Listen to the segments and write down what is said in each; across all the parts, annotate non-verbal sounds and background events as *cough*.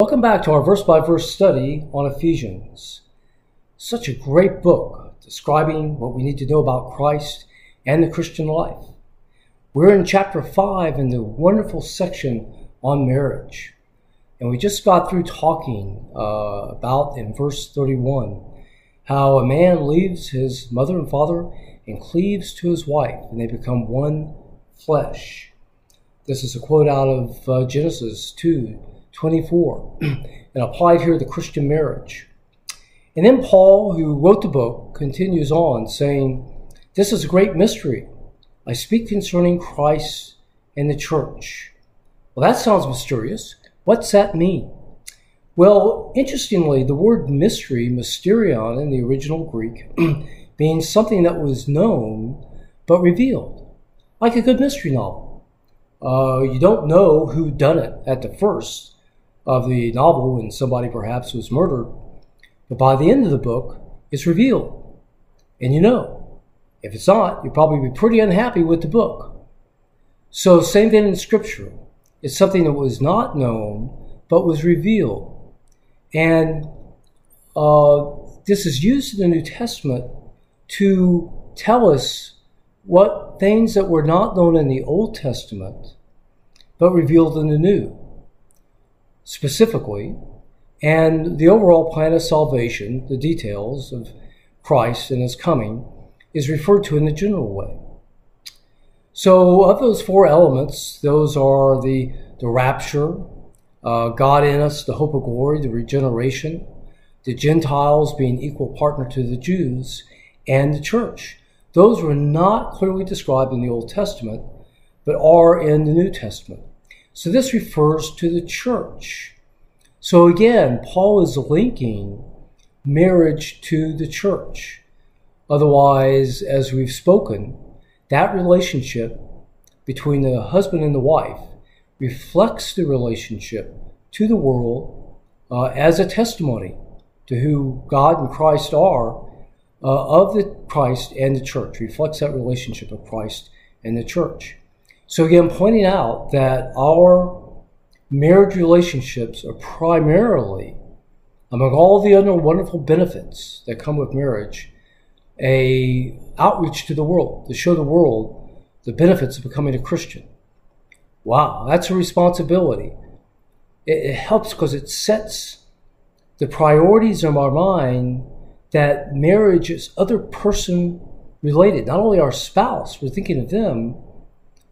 Welcome back to our verse by verse study on Ephesians. Such a great book describing what we need to know about Christ and the Christian life. We're in chapter 5 in the wonderful section on marriage. And we just got through talking uh, about in verse 31 how a man leaves his mother and father and cleaves to his wife, and they become one flesh. This is a quote out of uh, Genesis 2 24, and applied here to Christian marriage. And then Paul, who wrote the book, continues on saying, This is a great mystery. I speak concerning Christ and the church. Well, that sounds mysterious. What's that mean? Well, interestingly, the word mystery, mysterion in the original Greek, *clears throat* means something that was known but revealed, like a good mystery novel. Uh, you don't know who done it at the first of the novel when somebody perhaps was murdered, but by the end of the book, it's revealed. And you know, if it's not, you'll probably be pretty unhappy with the book. So, same thing in Scripture. It's something that was not known but was revealed. And uh, this is used in the New Testament to tell us what things that were not known in the Old Testament but revealed in the New. Specifically, and the overall plan of salvation, the details of Christ and his coming, is referred to in the general way. So, of those four elements, those are the, the rapture, uh, God in us, the hope of glory, the regeneration, the Gentiles being equal partner to the Jews, and the church. Those were not clearly described in the Old Testament, but are in the New Testament. So this refers to the church. So again, Paul is linking marriage to the church. Otherwise, as we've spoken, that relationship between the husband and the wife reflects the relationship to the world uh, as a testimony to who God and Christ are uh, of the Christ and the church, reflects that relationship of Christ and the church. So again, pointing out that our marriage relationships are primarily, among all the other wonderful benefits that come with marriage, a outreach to the world, to show the world the benefits of becoming a Christian. Wow, that's a responsibility. It, it helps because it sets the priorities in our mind that marriage is other person related, not only our spouse, we're thinking of them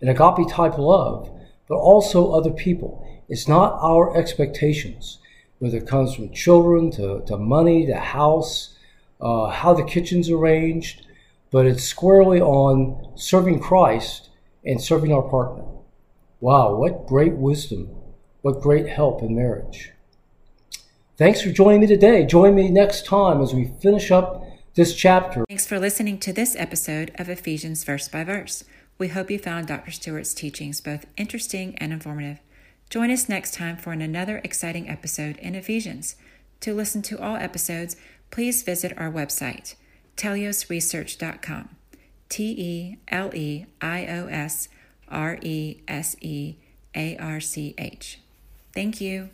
in agape type love, but also other people. It's not our expectations, whether it comes from children to, to money to house, uh, how the kitchen's arranged, but it's squarely on serving Christ and serving our partner. Wow, what great wisdom. What great help in marriage. Thanks for joining me today. Join me next time as we finish up this chapter. Thanks for listening to this episode of Ephesians Verse by Verse. We hope you found Dr. Stewart's teachings both interesting and informative. Join us next time for another exciting episode in Ephesians. To listen to all episodes, please visit our website, teleiosresearch.com. T E L E I O S R E S E A R C H. Thank you.